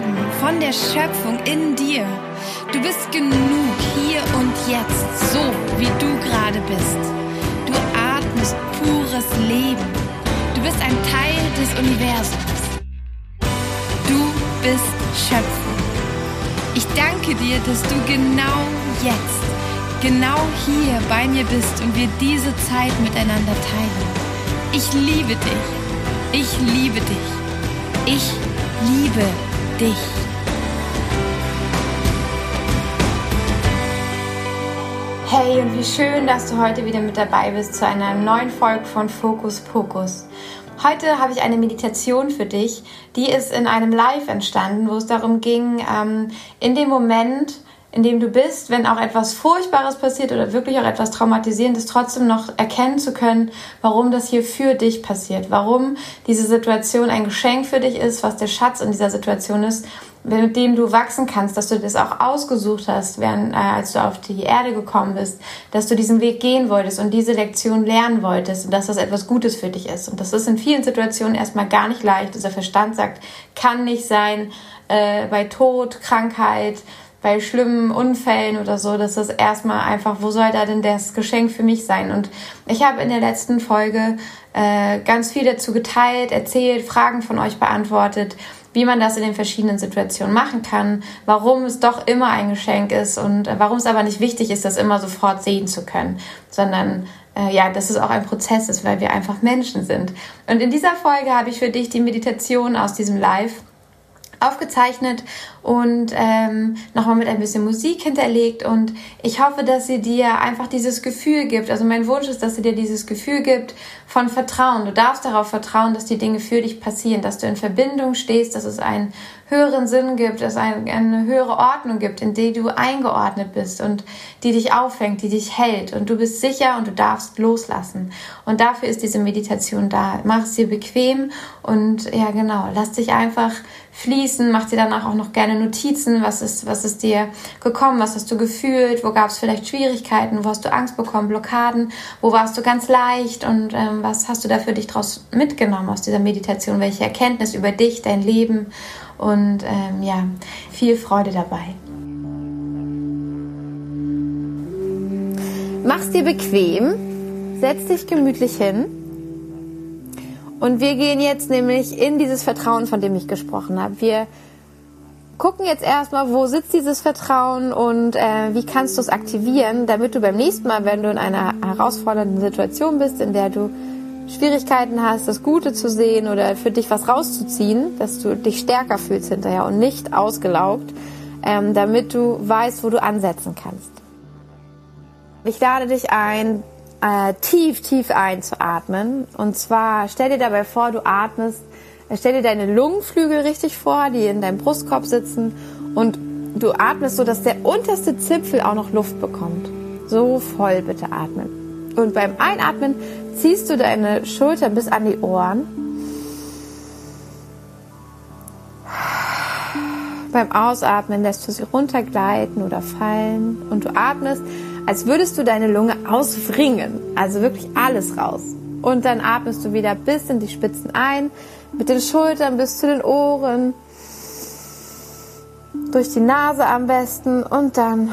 Leben von der Schöpfung in dir. Du bist genug hier und jetzt, so wie du gerade bist. Du atmest pures Leben. Du bist ein Teil des Universums. Du bist Schöpfung. Ich danke dir, dass du genau jetzt, genau hier bei mir bist und wir diese Zeit miteinander teilen. Ich liebe dich. Ich liebe dich. Ich liebe dich. Hey und wie schön, dass du heute wieder mit dabei bist zu einer neuen Folge von Fokus Pokus. Heute habe ich eine Meditation für dich, die ist in einem Live entstanden, wo es darum ging, ähm, in dem Moment, in dem du bist, wenn auch etwas Furchtbares passiert oder wirklich auch etwas Traumatisierendes, trotzdem noch erkennen zu können, warum das hier für dich passiert, warum diese Situation ein Geschenk für dich ist, was der Schatz in dieser Situation ist, mit dem du wachsen kannst, dass du das auch ausgesucht hast, während, äh, als du auf die Erde gekommen bist, dass du diesen Weg gehen wolltest und diese Lektion lernen wolltest und dass das etwas Gutes für dich ist. Und das ist in vielen Situationen erstmal gar nicht leicht. Dieser Verstand sagt, kann nicht sein, äh, bei Tod, Krankheit, bei schlimmen Unfällen oder so, das ist erstmal einfach, wo soll da denn das Geschenk für mich sein? Und ich habe in der letzten Folge äh, ganz viel dazu geteilt, erzählt, Fragen von euch beantwortet, wie man das in den verschiedenen Situationen machen kann, warum es doch immer ein Geschenk ist und äh, warum es aber nicht wichtig ist, das immer sofort sehen zu können, sondern äh, ja, dass es auch ein Prozess ist, weil wir einfach Menschen sind. Und in dieser Folge habe ich für dich die Meditation aus diesem Live aufgezeichnet und ähm, nochmal mit ein bisschen Musik hinterlegt. Und ich hoffe, dass sie dir einfach dieses Gefühl gibt. Also mein Wunsch ist, dass sie dir dieses Gefühl gibt von Vertrauen. Du darfst darauf vertrauen, dass die Dinge für dich passieren, dass du in Verbindung stehst, dass es einen höheren Sinn gibt, dass es eine höhere Ordnung gibt, in die du eingeordnet bist und die dich auffängt, die dich hält. Und du bist sicher und du darfst loslassen. Und dafür ist diese Meditation da. Mach es dir bequem und ja genau, lass dich einfach fließen, mach dir danach auch noch gerne Notizen, was ist, was ist dir gekommen, was hast du gefühlt, wo gab es vielleicht Schwierigkeiten, wo hast du Angst bekommen, Blockaden, wo warst du ganz leicht? Und ähm, was hast du da für dich draus mitgenommen aus dieser Meditation, welche Erkenntnis über dich, dein Leben? Und ähm, ja, viel Freude dabei. Mach's dir bequem, setz dich gemütlich hin und wir gehen jetzt nämlich in dieses Vertrauen, von dem ich gesprochen habe. Wir gucken jetzt erstmal, wo sitzt dieses Vertrauen und äh, wie kannst du es aktivieren, damit du beim nächsten Mal, wenn du in einer herausfordernden Situation bist, in der du Schwierigkeiten hast, das Gute zu sehen oder für dich was rauszuziehen, dass du dich stärker fühlst hinterher und nicht ausgelaugt, ähm, damit du weißt, wo du ansetzen kannst. Ich lade dich ein, äh, tief, tief einzuatmen. Und zwar stell dir dabei vor, du atmest, äh, stell dir deine Lungenflügel richtig vor, die in deinem Brustkorb sitzen und du atmest so, dass der unterste Zipfel auch noch Luft bekommt. So voll bitte atmen. Und beim Einatmen ziehst du deine Schultern bis an die Ohren. Beim Ausatmen lässt du sie runtergleiten oder fallen und du atmest als würdest du deine Lunge auswringen, also wirklich alles raus. Und dann atmest du wieder bis in die Spitzen ein, mit den Schultern bis zu den Ohren, durch die Nase am besten. Und dann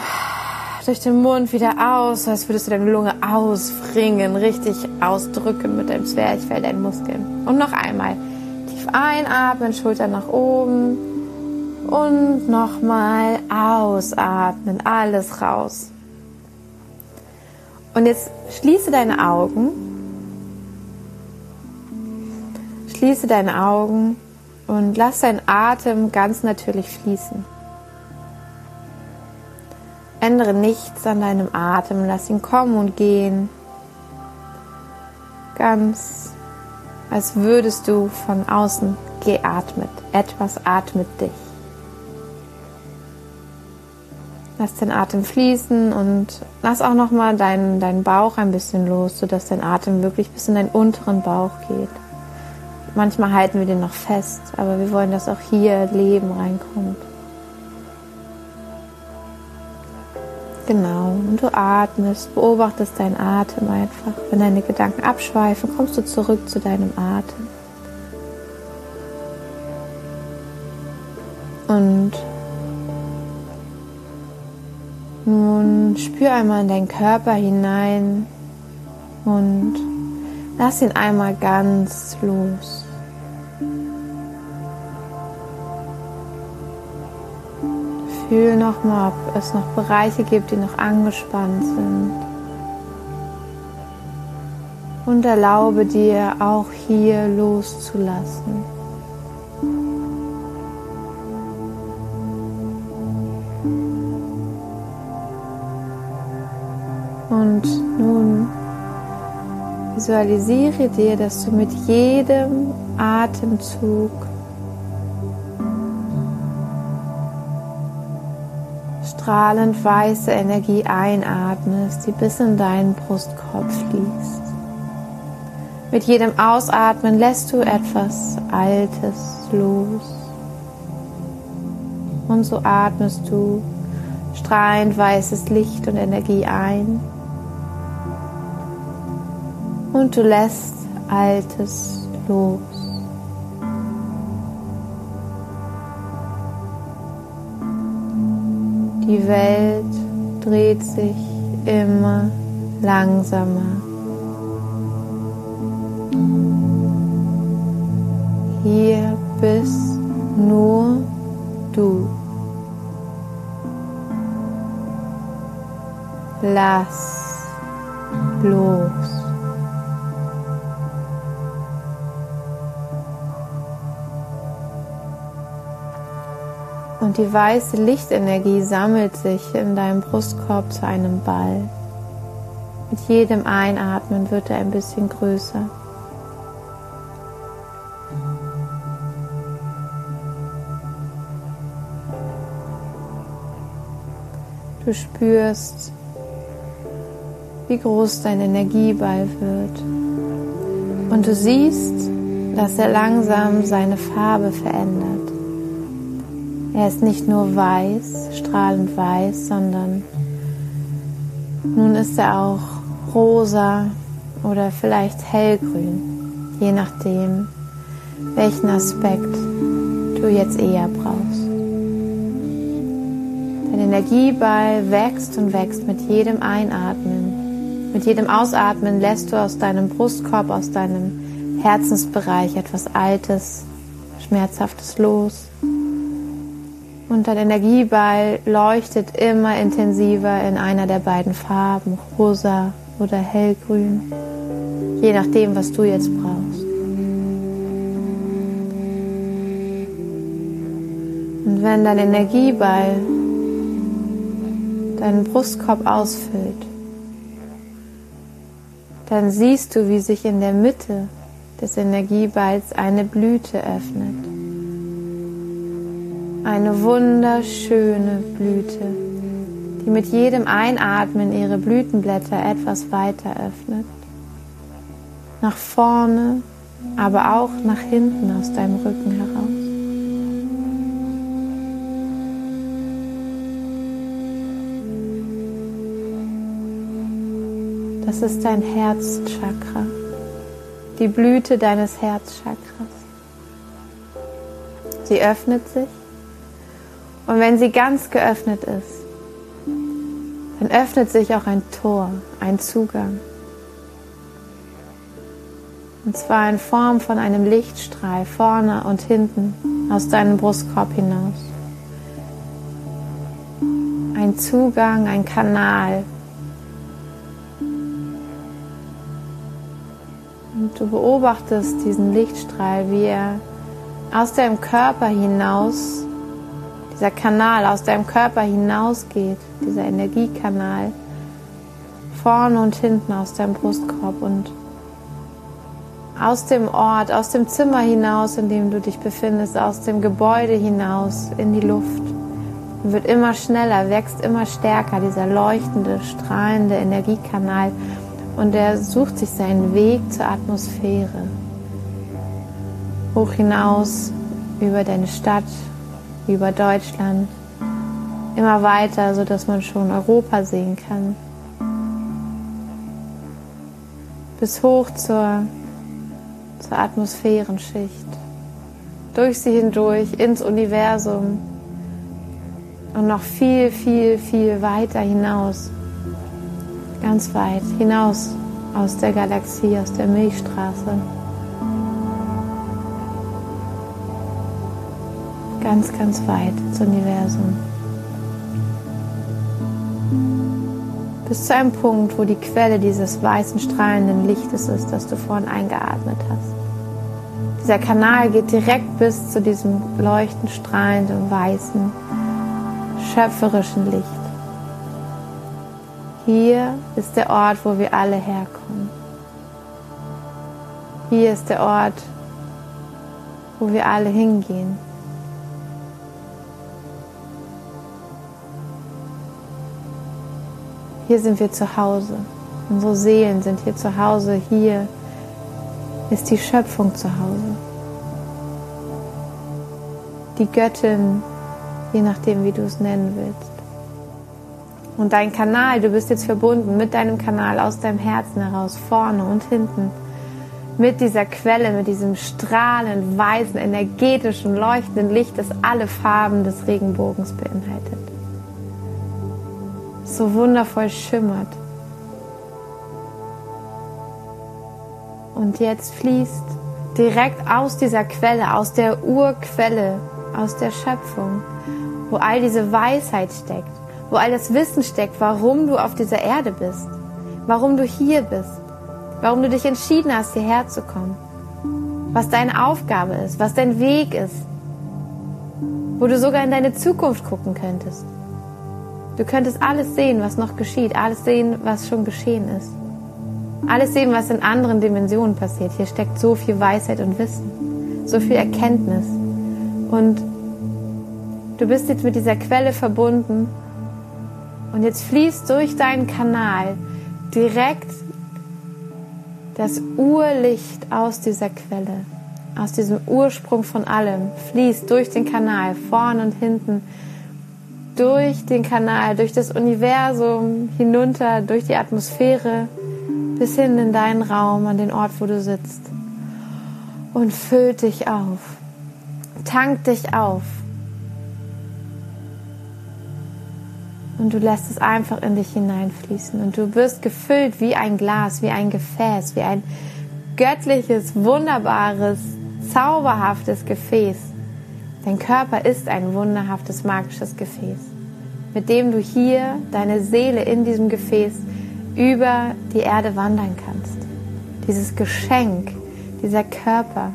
durch den Mund wieder aus, als würdest du deine Lunge auswringen, richtig ausdrücken mit deinem Zwerchfell, deinen Muskeln. Und noch einmal. Tief einatmen, Schultern nach oben. Und nochmal ausatmen, alles raus. Und jetzt schließe deine Augen. Schließe deine Augen und lass deinen Atem ganz natürlich fließen. Ändere nichts an deinem Atem, lass ihn kommen und gehen. Ganz als würdest du von außen geatmet. Etwas atmet dich. Lass den Atem fließen und lass auch nochmal deinen, deinen Bauch ein bisschen los, sodass dein Atem wirklich bis in deinen unteren Bauch geht. Manchmal halten wir den noch fest, aber wir wollen, dass auch hier Leben reinkommt. Genau, und du atmest, beobachtest deinen Atem einfach. Wenn deine Gedanken abschweifen, kommst du zurück zu deinem Atem. Und nun spür einmal in deinen Körper hinein und lass ihn einmal ganz los. Fühl nochmal, ob es noch Bereiche gibt, die noch angespannt sind. Und erlaube dir auch hier loszulassen. Visualisiere dir, dass du mit jedem Atemzug strahlend weiße Energie einatmest, die bis in deinen Brustkorb fließt. Mit jedem Ausatmen lässt du etwas Altes los. Und so atmest du strahlend weißes Licht und Energie ein. Und du lässt Altes los. Die Welt dreht sich immer langsamer. Hier bist nur du. Lass los. Und die weiße Lichtenergie sammelt sich in deinem Brustkorb zu einem Ball. Mit jedem Einatmen wird er ein bisschen größer. Du spürst, wie groß dein Energieball wird. Und du siehst, dass er langsam seine Farbe verändert. Er ist nicht nur weiß, strahlend weiß, sondern nun ist er auch rosa oder vielleicht hellgrün, je nachdem, welchen Aspekt du jetzt eher brauchst. Dein Energieball wächst und wächst mit jedem Einatmen. Mit jedem Ausatmen lässt du aus deinem Brustkorb, aus deinem Herzensbereich etwas Altes, Schmerzhaftes los. Und dein Energieball leuchtet immer intensiver in einer der beiden Farben, rosa oder hellgrün, je nachdem, was du jetzt brauchst. Und wenn dein Energieball deinen Brustkorb ausfüllt, dann siehst du, wie sich in der Mitte des Energieballs eine Blüte öffnet eine wunderschöne Blüte, die mit jedem Einatmen ihre Blütenblätter etwas weiter öffnet. Nach vorne, aber auch nach hinten aus deinem Rücken heraus. Das ist dein Herzchakra, die Blüte deines Herzchakras. Sie öffnet sich und wenn sie ganz geöffnet ist, dann öffnet sich auch ein Tor, ein Zugang. Und zwar in Form von einem Lichtstrahl vorne und hinten aus deinem Brustkorb hinaus. Ein Zugang, ein Kanal. Und du beobachtest diesen Lichtstrahl, wie er aus deinem Körper hinaus dieser Kanal aus deinem Körper hinausgeht, dieser Energiekanal, vorne und hinten aus deinem Brustkorb und aus dem Ort, aus dem Zimmer hinaus, in dem du dich befindest, aus dem Gebäude hinaus in die Luft. Wird immer schneller, wächst immer stärker dieser leuchtende, strahlende Energiekanal und er sucht sich seinen Weg zur Atmosphäre. Hoch hinaus über deine Stadt, über Deutschland, immer weiter, sodass man schon Europa sehen kann. Bis hoch zur, zur Atmosphärenschicht, durch sie hindurch ins Universum, und noch viel, viel, viel weiter hinaus. Ganz weit hinaus aus der Galaxie, aus der Milchstraße. Ganz, ganz weit ins Universum. Bis zu einem Punkt, wo die Quelle dieses weißen strahlenden Lichtes ist, das du vorhin eingeatmet hast. Dieser Kanal geht direkt bis zu diesem leuchtend strahlenden, weißen, schöpferischen Licht. Hier ist der Ort, wo wir alle herkommen. Hier ist der Ort, wo wir alle hingehen. Hier sind wir zu Hause. Unsere Seelen sind hier zu Hause. Hier ist die Schöpfung zu Hause. Die Göttin, je nachdem, wie du es nennen willst. Und dein Kanal, du bist jetzt verbunden mit deinem Kanal aus deinem Herzen heraus, vorne und hinten, mit dieser Quelle, mit diesem strahlend weißen, energetischen, leuchtenden Licht, das alle Farben des Regenbogens beinhaltet. So wundervoll schimmert. Und jetzt fließt direkt aus dieser Quelle, aus der Urquelle, aus der Schöpfung, wo all diese Weisheit steckt, wo all das Wissen steckt, warum du auf dieser Erde bist, warum du hier bist, warum du dich entschieden hast, hierher zu kommen, was deine Aufgabe ist, was dein Weg ist, wo du sogar in deine Zukunft gucken könntest. Du könntest alles sehen, was noch geschieht, alles sehen, was schon geschehen ist. Alles sehen, was in anderen Dimensionen passiert. Hier steckt so viel Weisheit und Wissen, so viel Erkenntnis. Und du bist jetzt mit dieser Quelle verbunden und jetzt fließt durch deinen Kanal direkt das Urlicht aus dieser Quelle, aus diesem Ursprung von allem, fließt durch den Kanal, vorn und hinten, durch den Kanal, durch das Universum, hinunter, durch die Atmosphäre, bis hin in deinen Raum, an den Ort, wo du sitzt. Und füllt dich auf, tankt dich auf Und du lässt es einfach in dich hineinfließen. Und du wirst gefüllt wie ein Glas, wie ein Gefäß, wie ein göttliches, wunderbares, zauberhaftes Gefäß. Dein Körper ist ein wunderhaftes, magisches Gefäß, mit dem du hier deine Seele in diesem Gefäß über die Erde wandern kannst. Dieses Geschenk, dieser Körper.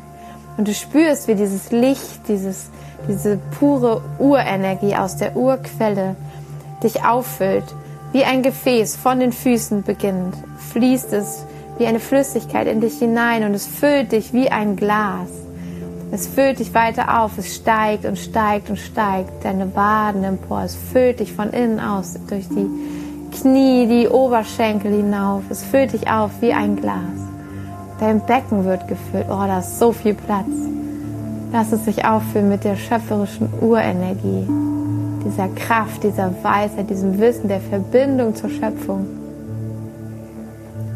Und du spürst, wie dieses Licht, dieses, diese pure Urenergie aus der Urquelle dich auffüllt, wie ein Gefäß von den Füßen beginnt, fließt es wie eine Flüssigkeit in dich hinein und es füllt dich wie ein Glas. Es füllt dich weiter auf, es steigt und steigt und steigt, deine Waden empor, es füllt dich von innen aus, durch die Knie, die Oberschenkel hinauf, es füllt dich auf wie ein Glas. Dein Becken wird gefüllt, oh, da ist so viel Platz. Lass es sich auffüllen mit der schöpferischen Urenergie dieser Kraft, dieser Weisheit, diesem Wissen, der Verbindung zur Schöpfung.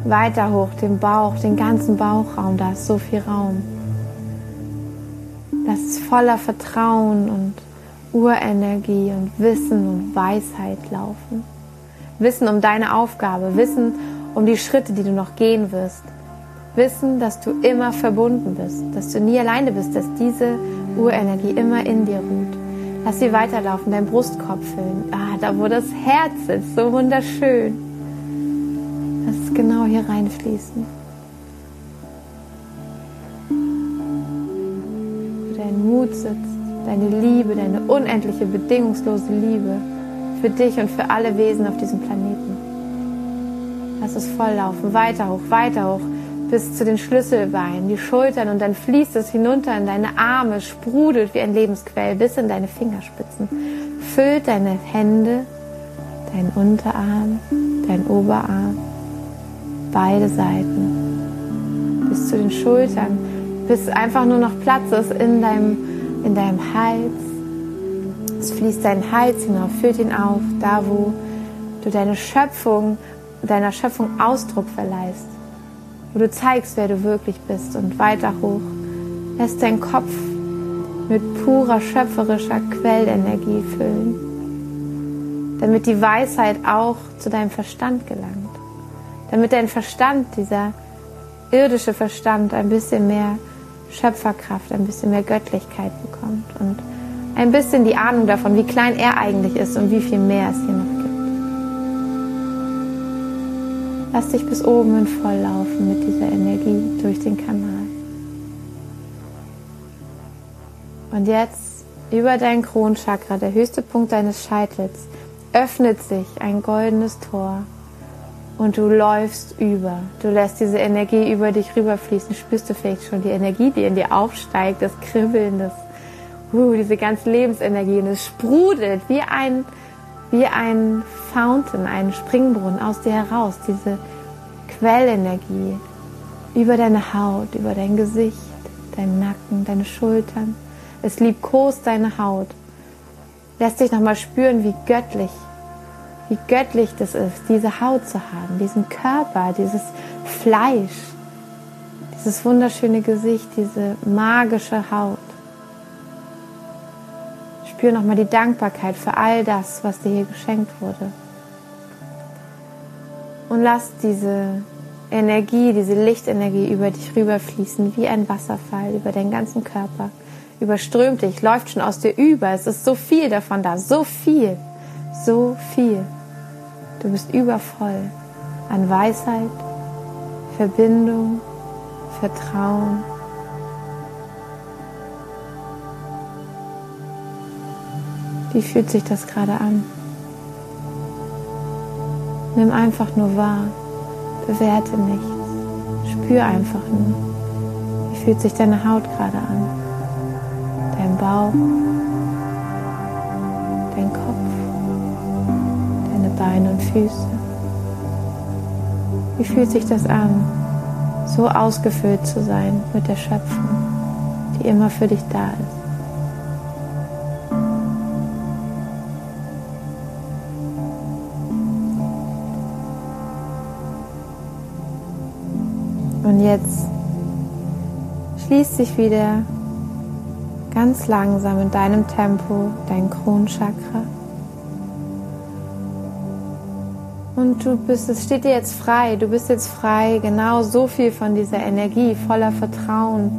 Weiter hoch, den Bauch, den ganzen Bauchraum, da ist so viel Raum. Das ist voller Vertrauen und Urenergie und Wissen und Weisheit laufen. Wissen um deine Aufgabe, Wissen um die Schritte, die du noch gehen wirst. Wissen, dass du immer verbunden bist, dass du nie alleine bist, dass diese Urenergie immer in dir ruht. Lass sie weiterlaufen, dein Brustkorb füllen. Ah, da wo das Herz ist, so wunderschön. Lass es genau hier reinfließen. Wo dein Mut sitzt, deine Liebe, deine unendliche, bedingungslose Liebe für dich und für alle Wesen auf diesem Planeten. Lass es volllaufen, weiter hoch, weiter hoch bis zu den Schlüsselbeinen, die Schultern und dann fließt es hinunter in deine Arme, sprudelt wie ein Lebensquell bis in deine Fingerspitzen. Füllt deine Hände, deinen Unterarm, deinen Oberarm, beide Seiten bis zu den Schultern, bis einfach nur noch Platz ist in deinem, in deinem Hals. Es fließt deinen Hals hinauf, füllt ihn auf, da wo du deine Schöpfung, deiner Schöpfung Ausdruck verleihst wo du zeigst, wer du wirklich bist und weiter hoch. Lässt deinen Kopf mit purer schöpferischer Quellenergie füllen. damit die Weisheit auch zu deinem Verstand gelangt, damit dein Verstand, dieser irdische Verstand, ein bisschen mehr Schöpferkraft, ein bisschen mehr Göttlichkeit bekommt und ein bisschen die Ahnung davon, wie klein er eigentlich ist und wie viel mehr es hier noch gibt. Lass dich bis oben hin voll laufen mit dieser Energie durch den Kanal. Und jetzt über dein Kronchakra, der höchste Punkt deines Scheitels, öffnet sich ein goldenes Tor und du läufst über. Du lässt diese Energie über dich rüberfließen. Spürst du vielleicht schon die Energie, die in dir aufsteigt, das Kribbeln, das, uh, diese ganze Lebensenergie und es sprudelt wie ein, wie ein Fountain, ein Springbrunnen aus dir heraus. Diese Quellenergie über deine Haut, über dein Gesicht, deinen Nacken, deine Schultern. Es liebkost deine Haut. Lässt dich nochmal spüren, wie göttlich wie göttlich das ist, diese Haut zu haben, diesen Körper, dieses Fleisch, dieses wunderschöne Gesicht, diese magische Haut. Spür nochmal die Dankbarkeit für all das, was dir hier geschenkt wurde. Und lass diese Energie, diese Lichtenergie über dich rüberfließen, wie ein Wasserfall über deinen ganzen Körper. Überströmt dich, läuft schon aus dir über. Es ist so viel davon da, so viel, so viel. Du bist übervoll an Weisheit, Verbindung, Vertrauen. Wie fühlt sich das gerade an? Nimm einfach nur wahr, bewerte nichts, spür einfach nur. Wie fühlt sich deine Haut gerade an? Dein Bauch, Beine und Füße. Wie fühlt sich das an, so ausgefüllt zu sein mit der Schöpfung, die immer für dich da ist? Und jetzt schließt sich wieder ganz langsam in deinem Tempo dein Kronchakra. Und du bist, es steht dir jetzt frei, du bist jetzt frei, genau so viel von dieser Energie, voller Vertrauen,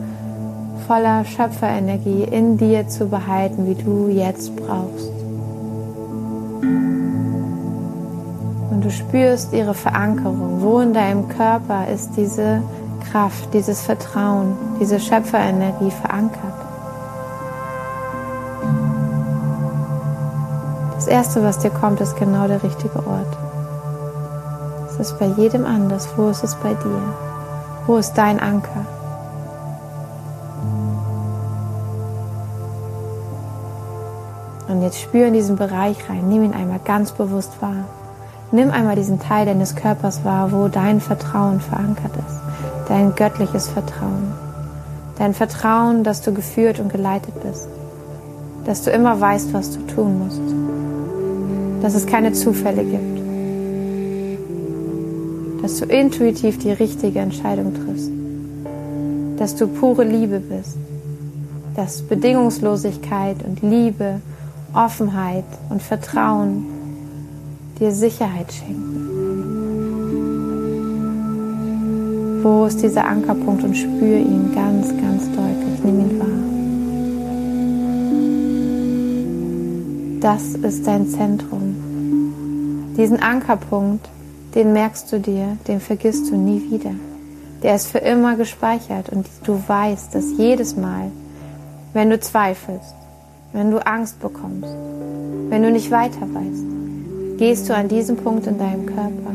voller Schöpferenergie in dir zu behalten, wie du jetzt brauchst. Und du spürst ihre Verankerung. Wo in deinem Körper ist diese Kraft, dieses Vertrauen, diese Schöpferenergie verankert? Das Erste, was dir kommt, ist genau der richtige Ort. Ist bei jedem anders. Wo ist es bei dir? Wo ist dein Anker? Und jetzt spür in diesen Bereich rein. Nimm ihn einmal ganz bewusst wahr. Nimm einmal diesen Teil deines Körpers wahr, wo dein Vertrauen verankert ist. Dein göttliches Vertrauen. Dein Vertrauen, dass du geführt und geleitet bist. Dass du immer weißt, was du tun musst. Dass es keine Zufälle gibt dass du intuitiv die richtige Entscheidung triffst, dass du pure Liebe bist, dass Bedingungslosigkeit und Liebe, Offenheit und Vertrauen dir Sicherheit schenken. Wo ist dieser Ankerpunkt und spür ihn ganz, ganz deutlich. Nimm ihn wahr. Das ist dein Zentrum. Diesen Ankerpunkt den merkst du dir, den vergisst du nie wieder. Der ist für immer gespeichert und du weißt, dass jedes Mal, wenn du zweifelst, wenn du Angst bekommst, wenn du nicht weiter weißt, gehst du an diesen Punkt in deinem Körper,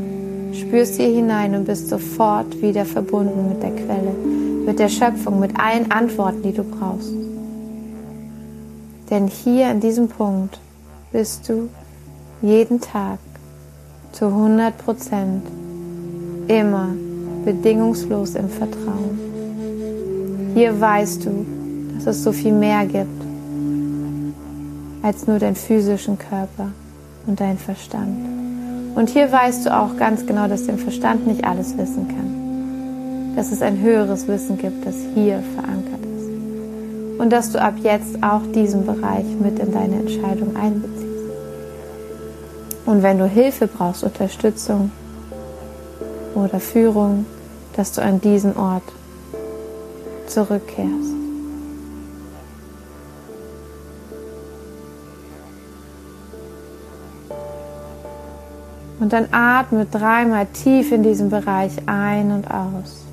spürst hier hinein und bist sofort wieder verbunden mit der Quelle, mit der Schöpfung, mit allen Antworten, die du brauchst. Denn hier an diesem Punkt bist du jeden Tag zu 100 Prozent immer bedingungslos im Vertrauen. Hier weißt du, dass es so viel mehr gibt als nur deinen physischen Körper und deinen Verstand. Und hier weißt du auch ganz genau, dass dein Verstand nicht alles wissen kann. Dass es ein höheres Wissen gibt, das hier verankert ist. Und dass du ab jetzt auch diesen Bereich mit in deine Entscheidung einbeziehst. Und wenn du Hilfe brauchst, Unterstützung oder Führung, dass du an diesen Ort zurückkehrst. Und dann atme dreimal tief in diesem Bereich ein und aus.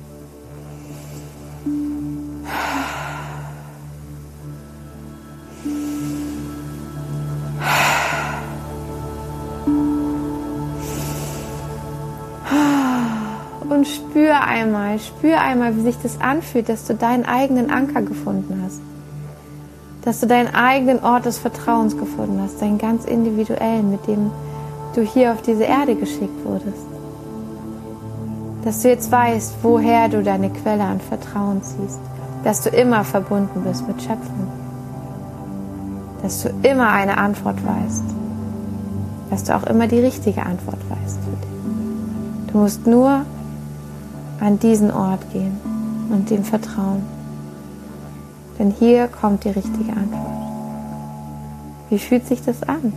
Einmal, spür einmal, wie sich das anfühlt, dass du deinen eigenen Anker gefunden hast. Dass du deinen eigenen Ort des Vertrauens gefunden hast, deinen ganz individuellen, mit dem du hier auf diese Erde geschickt wurdest. Dass du jetzt weißt, woher du deine Quelle an Vertrauen ziehst. Dass du immer verbunden bist mit Schöpfung. Dass du immer eine Antwort weißt. Dass du auch immer die richtige Antwort weißt für dich. Du musst nur an diesen Ort gehen und dem vertrauen. Denn hier kommt die richtige Antwort. Wie fühlt sich das an?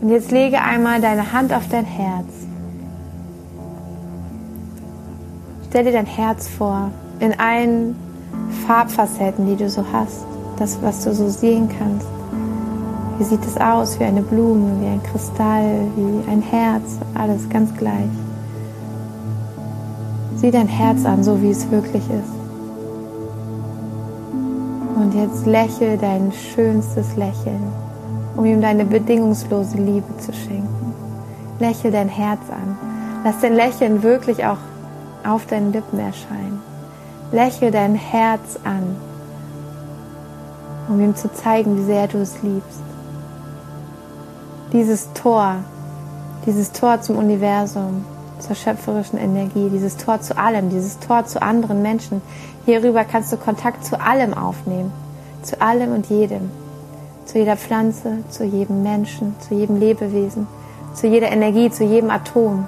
Und jetzt lege einmal deine Hand auf dein Herz. Stell dir dein Herz vor, in allen Farbfacetten, die du so hast, das, was du so sehen kannst. Wie sieht es aus? Wie eine Blume, wie ein Kristall, wie ein Herz, alles ganz gleich. Sieh dein Herz an, so wie es wirklich ist. Und jetzt lächel dein schönstes Lächeln um ihm deine bedingungslose Liebe zu schenken. Lächel dein Herz an. Lass dein Lächeln wirklich auch auf deinen Lippen erscheinen. Lächel dein Herz an, um ihm zu zeigen, wie sehr du es liebst. Dieses Tor, dieses Tor zum Universum, zur schöpferischen Energie, dieses Tor zu allem, dieses Tor zu anderen Menschen. Hierüber kannst du Kontakt zu allem aufnehmen, zu allem und jedem zu jeder Pflanze, zu jedem Menschen, zu jedem Lebewesen, zu jeder Energie, zu jedem Atom.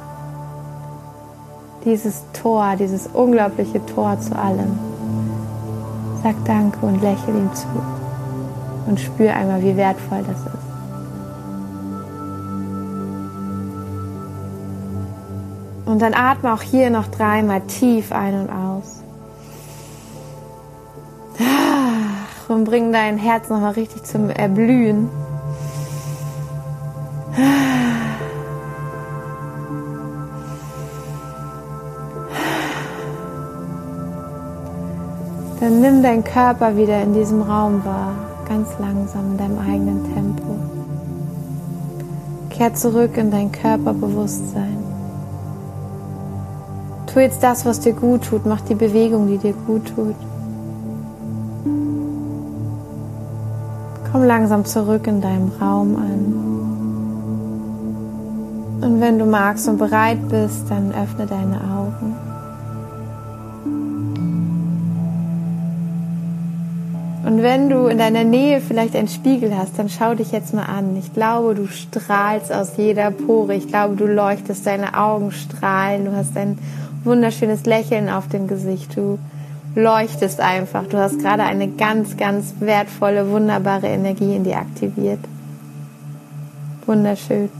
Dieses Tor, dieses unglaubliche Tor zu allem. Sag Danke und lächel ihm zu und spür einmal, wie wertvoll das ist. Und dann atme auch hier noch dreimal tief ein und aus. und bring dein Herz nochmal richtig zum Erblühen. Dann nimm deinen Körper wieder in diesem Raum wahr, ganz langsam in deinem eigenen Tempo. Kehr zurück in dein Körperbewusstsein. Tu jetzt das, was dir gut tut, mach die Bewegung, die dir gut tut. Komm langsam zurück in deinem Raum an. Und wenn du magst und bereit bist, dann öffne deine Augen. Und wenn du in deiner Nähe vielleicht einen Spiegel hast, dann schau dich jetzt mal an. Ich glaube, du strahlst aus jeder Pore. Ich glaube, du leuchtest, deine Augen strahlen. Du hast ein wunderschönes Lächeln auf dem Gesicht. Du leuchtest einfach. Du hast gerade eine ganz, ganz wertvolle, wunderbare Energie in dir aktiviert. Wunderschön.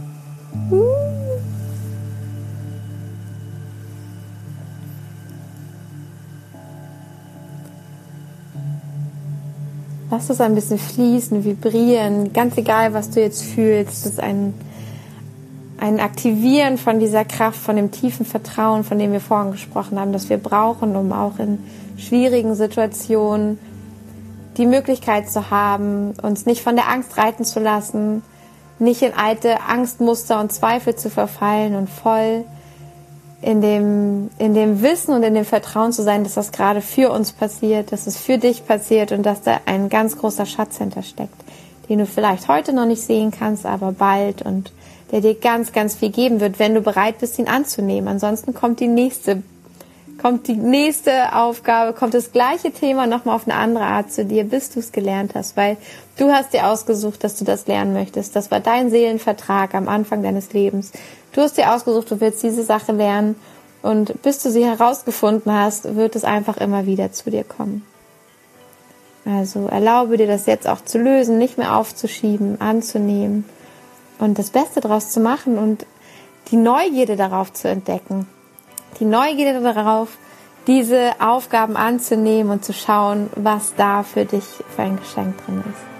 Lass es ein bisschen fließen, vibrieren, ganz egal, was du jetzt fühlst. Das ist ein, ein Aktivieren von dieser Kraft, von dem tiefen Vertrauen, von dem wir vorhin gesprochen haben, das wir brauchen, um auch in schwierigen Situationen die Möglichkeit zu haben, uns nicht von der Angst reiten zu lassen, nicht in alte Angstmuster und Zweifel zu verfallen und voll in dem, in dem Wissen und in dem Vertrauen zu sein, dass das gerade für uns passiert, dass es für dich passiert und dass da ein ganz großer Schatz hintersteckt, den du vielleicht heute noch nicht sehen kannst, aber bald und der dir ganz, ganz viel geben wird, wenn du bereit bist, ihn anzunehmen. Ansonsten kommt die nächste kommt die nächste Aufgabe, kommt das gleiche Thema nochmal auf eine andere Art zu dir, bis du es gelernt hast, weil du hast dir ausgesucht, dass du das lernen möchtest. Das war dein Seelenvertrag am Anfang deines Lebens. Du hast dir ausgesucht, du willst diese Sache lernen und bis du sie herausgefunden hast, wird es einfach immer wieder zu dir kommen. Also erlaube dir das jetzt auch zu lösen, nicht mehr aufzuschieben, anzunehmen und das Beste daraus zu machen und die Neugierde darauf zu entdecken. Die Neugierde darauf, diese Aufgaben anzunehmen und zu schauen, was da für dich für ein Geschenk drin ist.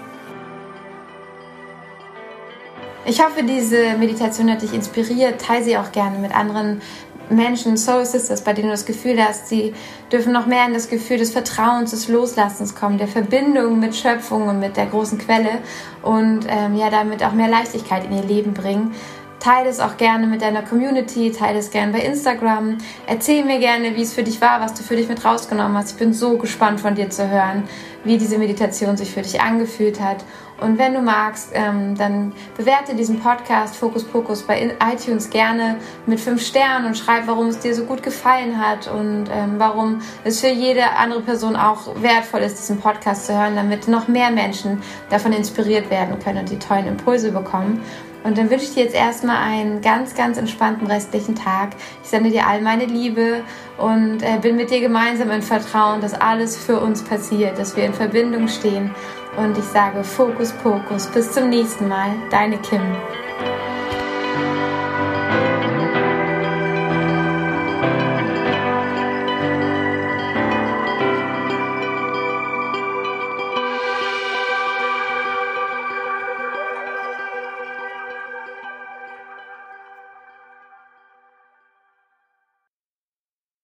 Ich hoffe, diese Meditation hat dich inspiriert. Teile sie auch gerne mit anderen Menschen, Soul Sisters, bei denen du das Gefühl hast, sie dürfen noch mehr in das Gefühl des Vertrauens, des Loslassens kommen, der Verbindung mit Schöpfung und mit der großen Quelle und ähm, ja, damit auch mehr Leichtigkeit in ihr Leben bringen. Teile es auch gerne mit deiner Community, teile es gerne bei Instagram. Erzähl mir gerne, wie es für dich war, was du für dich mit rausgenommen hast. Ich bin so gespannt von dir zu hören, wie diese Meditation sich für dich angefühlt hat. Und wenn du magst, ähm, dann bewerte diesen Podcast Fokus Pokus bei iTunes gerne mit fünf Sternen und schreib, warum es dir so gut gefallen hat und ähm, warum es für jede andere Person auch wertvoll ist, diesen Podcast zu hören, damit noch mehr Menschen davon inspiriert werden können und die tollen Impulse bekommen. Und dann wünsche ich dir jetzt erstmal einen ganz, ganz entspannten restlichen Tag. Ich sende dir all meine Liebe und äh, bin mit dir gemeinsam in Vertrauen, dass alles für uns passiert, dass wir in Verbindung stehen. Und ich sage Fokus, Pokus. Bis zum nächsten Mal. Deine Kim.